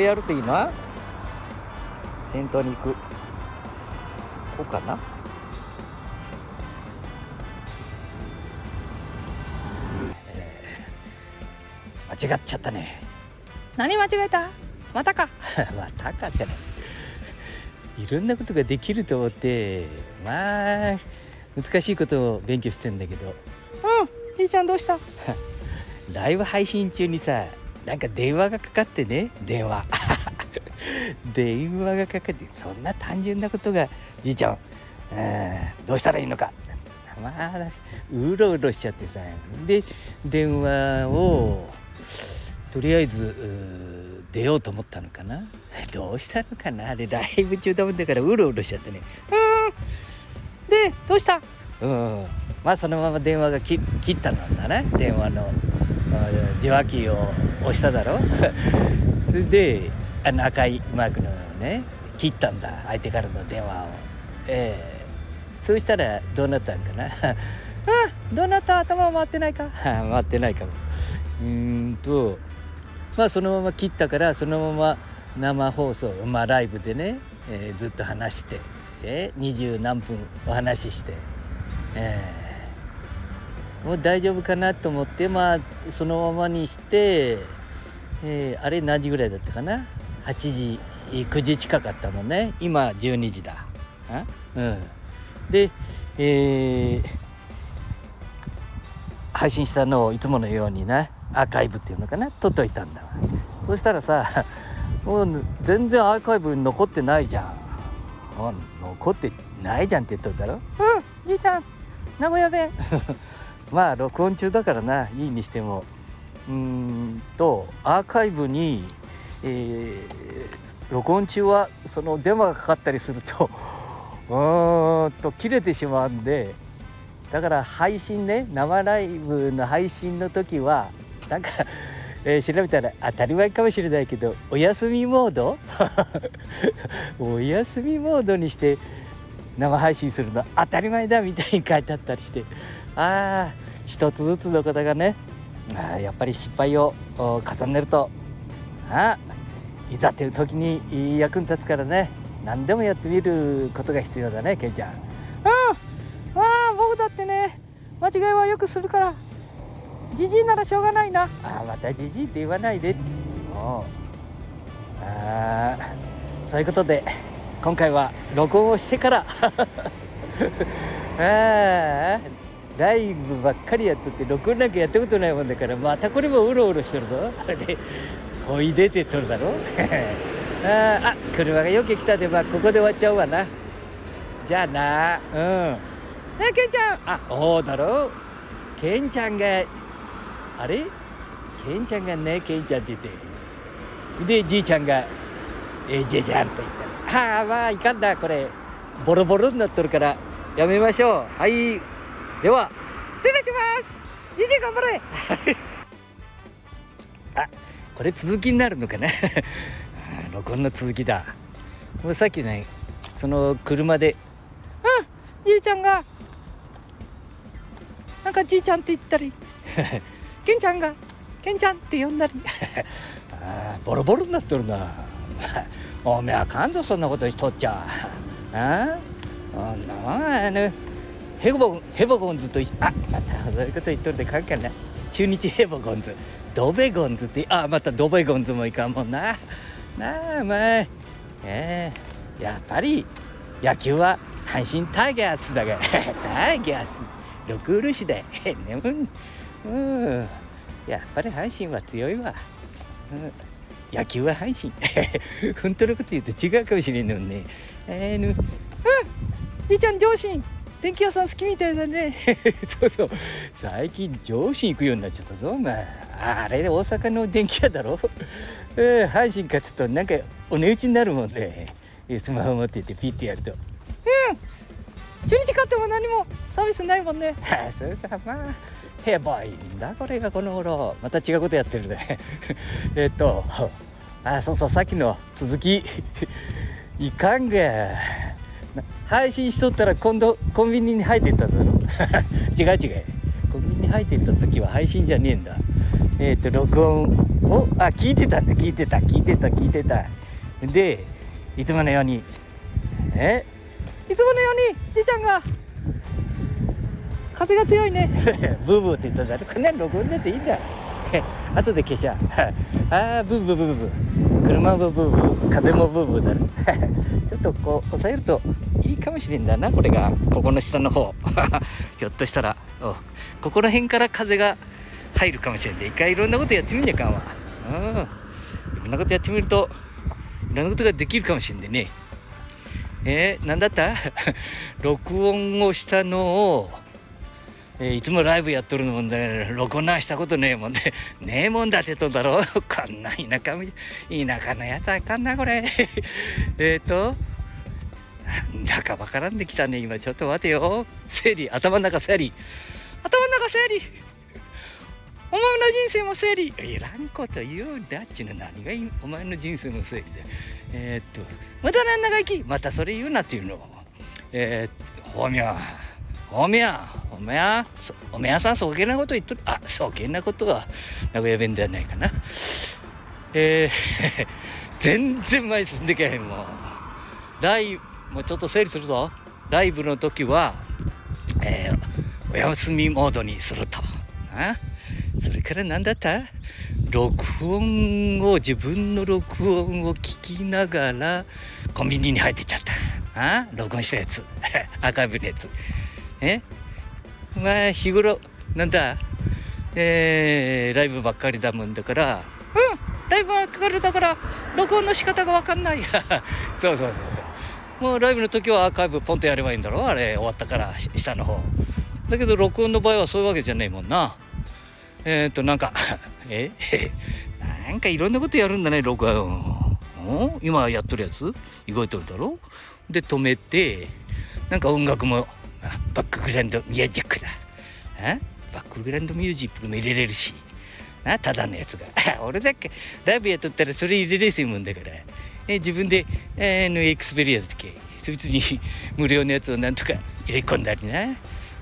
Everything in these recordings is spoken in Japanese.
をやるといいな先頭に行く。こうかな？間違っちゃったね。何間違えた？またか。またかじゃない。いろんなことができると思ってまあ難しいことを勉強してんだけど。うんじいちゃんどうした？ライブ配信中にさなんか電話がかかってね電話。電話がかかってそんな単純なことがじいちゃん、うん、どうしたらいいのか。まあうろうろしちゃってさ。で電話をとりあえず出ようと思ったのかな。どうしたのかな。あれライブ中だもんだからうろうろしちゃってね。うん。でどうした。うん。まあそのまま電話が切ったんだね電話の。受話器を押しただろ？それであの赤いマークのね切ったんだ相手からの電話を。ええ。そうしたらどうなったんかな？うんどうなった？頭回ってないか？回ってないかも。うんとまあそのまま切ったからそのまま生放送まあライブでね、えーずっと話してえ二十何分お話ししてえーもう大丈夫かなと思ってまあそのままにして、えーあれ何時ぐらいだったかな？8時9時近かったもんね。今12時だ。あ？うん。でえー配信したのをいつものようにねアーカイブっていうのかな？撮っといたんだわ。そしたらさ もう全然アーカイブ残ってないじゃん。残ってないじゃんって言っとるだろ？うんじいちゃん。名古屋弁 まあ録音中だからな。いいにしても。うーんとアーカイブに、えー録音中はその電話がかかったりすると うーんと切れてしまうんでだから配信ね生ライブの配信の時はなんか、えー調べたら当たり前かもしれないけどお休みモード？お休みモードにして生配信するの当たり前だみたいに書いてあったりして。ああ一つずつのことがねあやっぱり失敗を重ねるとあーいざという時に役に立つからね何でもやってみることが必要だねケンちゃん。うんまあ僕だってね間違いはよくするからじじいならしょうがないな。あまたじじいって言わないで。おうあそういうことで今回は録音をしてから。あーライブばっかりやっとって録音なんかやったことないもんだからまたこれもうろうろしとるぞ。でほいでてとるだろ。ああ車がよく来たでまあここで終わっちゃうわな。じゃあな。うん。ねえケンちゃん。あそうだろ。ケンちゃんがあれ？ケンちゃんがねケンちゃんって言って。でじいちゃんが「えじいちゃん」と言った「ああまあいかんだこれ。ボロボロになっとるから。やめましょう。はい。では。失礼します。じじい頑張れ。あこれ続きになるのかな。録音の続きだ。もうさっきねその車で。じいちゃんが。なんかじいちゃんって言ったり。ケンちゃんが。ケンちゃんって呼んだり。あーボロボロになっとるなおめえあかんぞそんなことしとっちゃ。あ？そんなもんあの。ヘボヘボゴンズとあまたそういうこと言っとるでかんかな中日ヘボゴンズ。ドベゴンズってあまたドベゴンズもいかんもんな。なあまあええ。やっぱり野球は阪神タイガースだが。タイガース。六漆 でねうんうん。やっぱり阪神は強いわ、うん、野球は阪神本当のこと言うと違うかもしれんのね。えーぬじいちゃん上司電気屋さん好きみたいだね。そうそう。最近上司行くようになっちゃったぞお前。あれ大阪の電気屋だろ、う ん、阪神勝つとなんかお値打ちになるもんね。スマホ持っててピッてやると。中日勝っても何もサービスないもんね。あ あそうさまあヘボいんだこれがこの頃。また違うことやってるね。えっとあそうそうさっきの続き。いかんが配信しとったら今度コンビニに入ってっただろ 違う違う。コンビニに入ってった時は配信じゃねえんだ。えっ、と録音をあ聞いてたんだ。聞いてた聞いてた聞いてた。でいつものように。え？いつものようにじいちゃんが風が強いね。ブーブーって言っただ。こんなの録音だっていいんだ。後で消しゃ あーブーブーブーブー。車もブーブー風もブーブーだ。ろちょっとこう押さえるといいかもしれんだなこれが。ここの下の方。ひょっとしたら。おここら辺から風が入るかもしれんで。一回いろんなことやってみんじゃかんわうん。いろんなことやってみるといろんなことができるかもしれんでね。えー、なんだった？録音をしたのをえーいつもライブやっとるのもんだから録音なんしたことねえもんで ねえもんだってとんだろ こんな田舎田舎のやつあかんなこれ。えっとなんかわからんできたね今。ちょっと待てよ。整理。頭の中整理。頭の中整理。お前の人生も整理。いらんこと言うんだっちの。何がいい？お前の人生の整理でえーっとまたなんだか生きまたそれ言うなっていうの。えー、っとほみゃおめやおめやおめやさんそげなこと言っとるあそげなことは名古屋弁ではないかな。えー、全然前進んでけへんもうライブもうちょっと整理するぞ。ライブの時はえー、お休みモードにすると。あそれから何だった？録音を自分の録音を聞きながらコンビニに入ってっちゃった。あ録音したやつ。アーカイブのやつ。え？まあ日頃なんだ？えー、ライブばっかりだもんだから。うん。ライブばっかりだから録音の仕方が分かんない。そうそうそうそう。もうライブの時はアーカイブポンとやればいいんだろ？あれ終わったからし下の方。だけど録音の場合はそういうわけじゃねえもんな。えっ、ー、となんか え？なんかいろんなことやるんだね録音。お今やっとるやつ？動いとるだろ？で止めてなんか音楽もあバックグラウンドミュージックだ。バックグラウンドミュージックも入れれるし。なただのやつが。俺だっけライブやっとったらそれ入れれせんもんだから。え自分で、えー、のエクスペリアだっけ？そいつに無料のやつをなんとか 入れ込んだりな。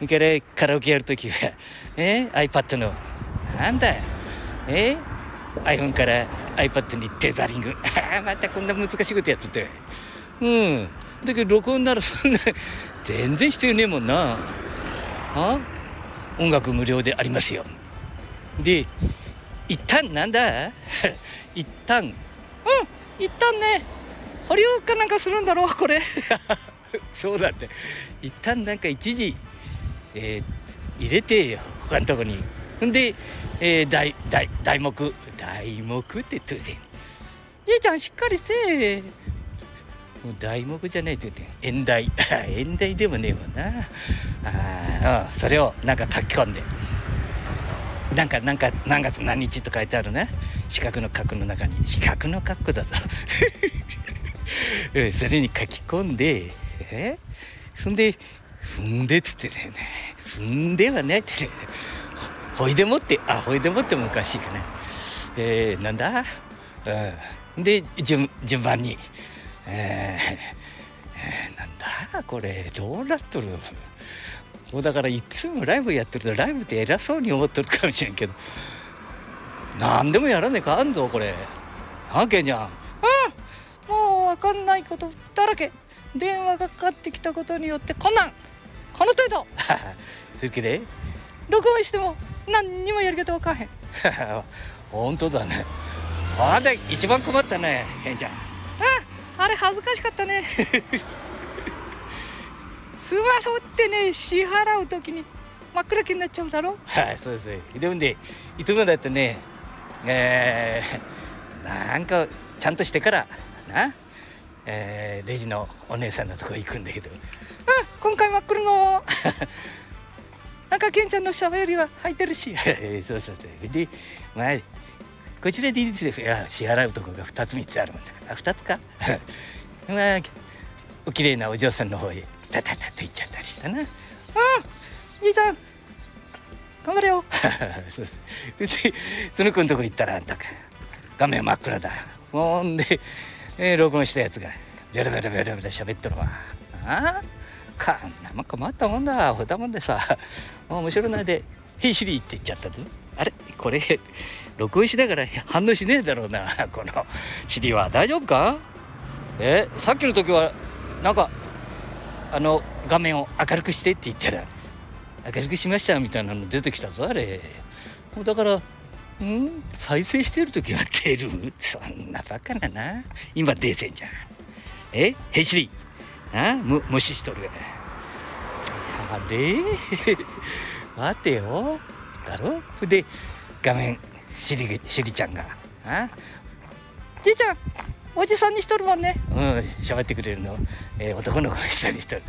それからカラオケやるときは、えー、iPad のなんだえ？ー、iPhone から iPad にテザリング。またこんな難しいことやっとってうん。だけど録音ならそんな全然必要ねえもんな。あ？音楽無料でありますよ。で一旦なんだ？一旦。うん一旦ね。保留かなんかするんだろうこれ。そうだね一旦なんか一時、えー入れてよ他のとこに。んで、えー、題題題目題目って言ってるでじいちゃんしっかりせえ。もう題目じゃないって言って 演題。演題でもねえもんな。あうんそれをなんか書き込んで。なんかなんか何月何日と書いてあるね。四角の角の中に。四角の角だぞ。それに書き込んでえ？踏んで踏んでって言ってね。踏んではないってね。ほほいでもってあほいでもってもおかしいかな。えー、なんだ？うん。で順順番に。えーえなんだこれどうなっとるもうだからいつもライブやってるとライブって偉そうに思っとるかもしれんけど。何でもやらねえかあんぞこれ。なけんじゃ。んうんもう分かんないことだらけ。電話がかかってきたことによってこんなん。この程度。それけで録音しても何にもやり方分かんへん。本当だね。あんた一番困ったねケンちゃん。ああれ恥ずかしかったね。スマホってね支払う時に真っ暗けになっちゃうだろ？はいそうです。でもねいつもだとねえー、なんかちゃんとしてからなえー、レジのお姉さんのとこ行くんだけど。うん今回真っ黒の。なんかケンちゃんのしゃべりは入ってるし。そうそうそう。でまあこちらでいいですよ。いや支払うとこが2つ3つあるもんだから。あ2つか？まあお綺麗なお嬢さんの方へタタタと行っちゃったりしたな。うんじいちゃん頑張れよ。そうです。でその子のとこ行ったらあんたか。画面真っ暗だ。ほんで、えー録音したやつがベラベラベラベラ喋っとるわ。ああこんなもん困ったもんだ。ほだもんでさ。面白いないで「ヘイシリ」って言っちゃったぞ。あれ？これ？録音しながら反応しねえだろうな この尻は。大丈夫か？えさっきの時はなんかあの画面を明るくしてって言ったら明るくしましたみたいなの出てきたぞあれ。だからん？再生してる時は出る？そんなバカなな。今出せんじゃん。え？へしり。あ？む無視しとる。あれ？待てよ。だろ？で画面しりしりちゃんが。あ？じいちゃんおじさんにしとるもんね。うん喋ってくれるの、えー、男の子が一人しとる。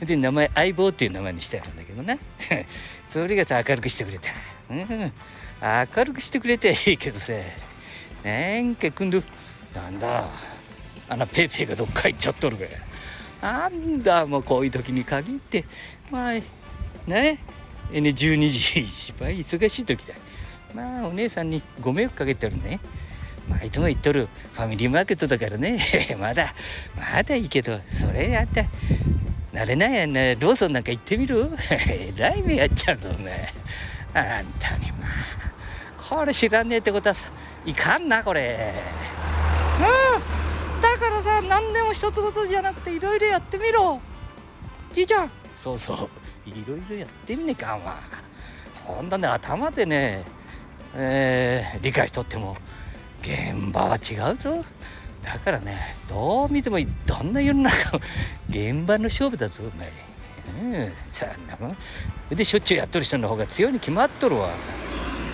で名前相棒っていう名前にしてあるんだけどな それがさ明るくしてくれた、うん、明るくしてくれていいけどさ。なんか今度なんだあのペーペーがどっか行っちゃっとるべ。なんだもうこういう時に限って。まあね？12時 一番忙しい時だまあお姉さんにご迷惑かけてるね。まあいつも言っとる。ファミリーマーケットだからね。まだまだいいけどそれやった慣れないやんなローソンなんか行ってみる えらい目やっちゃうぞお前あんたにまあこれ知らねえってことはさいかんなこれ。うんだからさ何でも一つごとじゃなくていろいろやってみろ。じいちゃん。そうそう。いろいろやってみねえかんわほんとね頭でねえー、理解しとっても現場は違うぞ。だからねどう見てもどんな世の中も現場の勝負だぞお前。うんそんなもん。でしょっちゅうやっとる人の方が強いに決まっとるわ。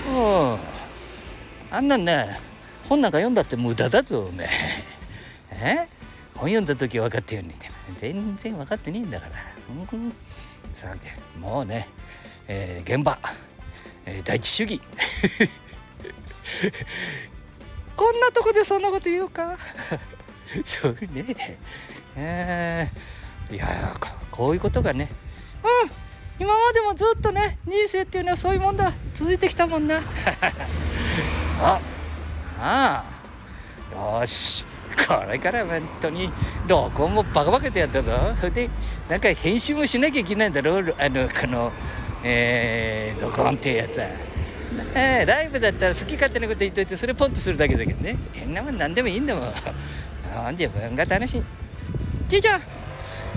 うん。あんなんね本なんか読んだって無駄だぞお前。え？本読んだ時分かったように。全然分かってねえんだから。うん。さあもうね、えー、現場、えー、第一主義。こんなとこでそんなこと言うか？そうね。えー、いやこういうことがね。うん。今までもずっとね人生っていうのはそういうもんだ。続いてきたもんな。あああよし。これから本当に録音もバカバカでやったぞ。でなんか編集もしなきゃいけないんだろう。あのこのえー、録音ってやつは。えー、ライブだったら好き勝手なこと言っといてそれポンとするだけだけどね。変なもん何でもいいんだもん。自分が楽しい。じいちゃん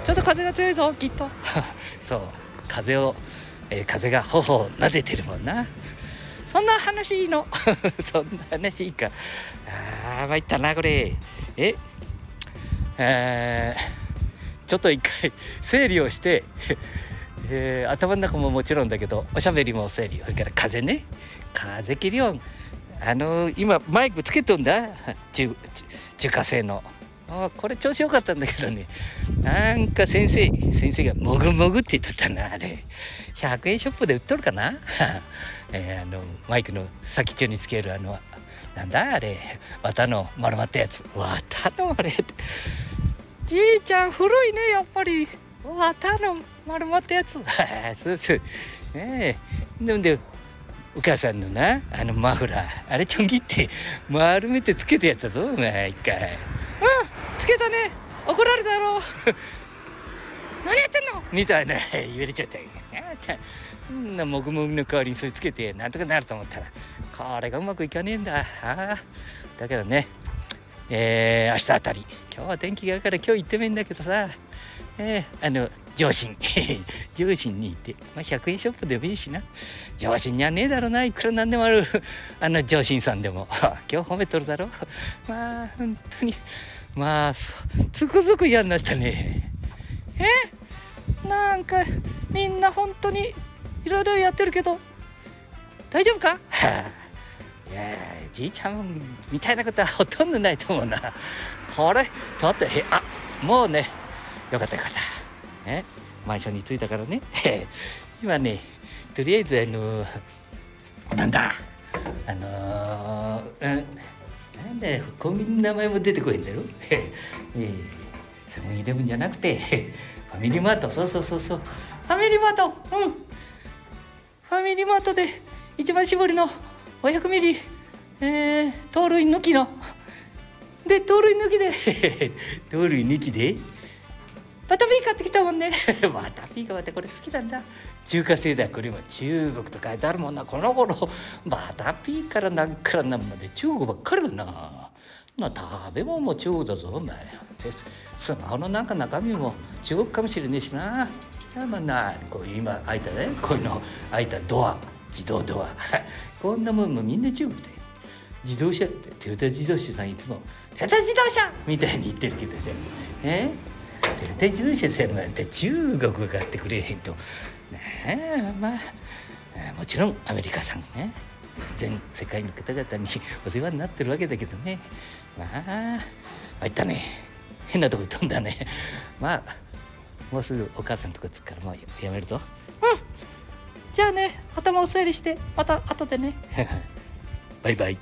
ちょっと風が強いぞきっと。そう。風を、えー、風が頬を撫でてるもんな。そんな話いいの。そんな話いいか。ああ参ったなこれ。え？えー、ちょっと一回整理をして。えー、頭の中ももちろんだけどおしゃべりも整理それから風ね。風切り音。あのー、今マイクつけとんだ。中中華製の。あこれ調子良かったんだけどね。なんか先生先生がもぐもぐって言ってたなあれ。100円ショップで売っとるかな、えー、あのマイクの先中につけるあのなんだあれ。綿の丸まったやつ。綿のあれじいちゃん古いねやっぱり。綿の丸まったやつ。そうそう。ええ。ー、でもお母さんのなあのマフラー。あれちょん切って丸めてつけてやったぞお前一回。うんつけたね。怒られたろ。何やってんの？みたいな言われちゃったそんなもぐもぐの代わりにそれつけてなんとかなると思ったらこれがうまくいかねえんだ。あだけどね。えー、明日あたり今日は天気がいいから今日行ってもいいんだけどさえー、あの上信 上信に行って、まあ、100円ショップでもいいしな。上信にはねえだろうないくらなんでもある。あの上信さんでも。今日褒めとるだろう。まあ本当に。まあつくづく嫌になったね。え？なんかみんな本当にいろいろやってるけど大丈夫か、いやじいちゃんみたいなことはほとんどないと思うな。これちょっとへあもうねよかったよかった。え？マンションに着いたからね。今ねとりあえずあのなんだ？あのー、なんだよ。コンビニの名前も出てこいんだよ、えー、セブンイレブンじゃなくて ファミリーマート。そうそうそうそう。ファミリーマート。うん。ファミリーマートで一番搾りの500ミリ。えー、盗塁抜きの。で盗塁抜きで。盗塁抜きで？バタピー買ってきたもんね。またピーがまたこれ好きなんだ。中華製だこれは中国と書いてあるもんなこの頃。バタピーからなんからなんまで中国ばっかりだな。な食べ物も中国だぞお前。スマホのなんか中身も中国かもしれねえしな。まあなこう今開いたね。こういうの開いたドア。自動ドア。こんなもんもみんな中国で自動車ってトヨタ自動車さんいつも「トヨタ自動車!」みたいに言ってるけどね。え？トヨタ自動車さんなんて中国が買ってくれへんと。ねえまあもちろんアメリカさんね全世界の方々にお世話になってるわけだけどね。まああいったね。変なとこ飛んだね。まあもうすぐお母さんとこ着くからもうやめるぞ。うん。じゃあね頭を整理してまた後でね。バイバイ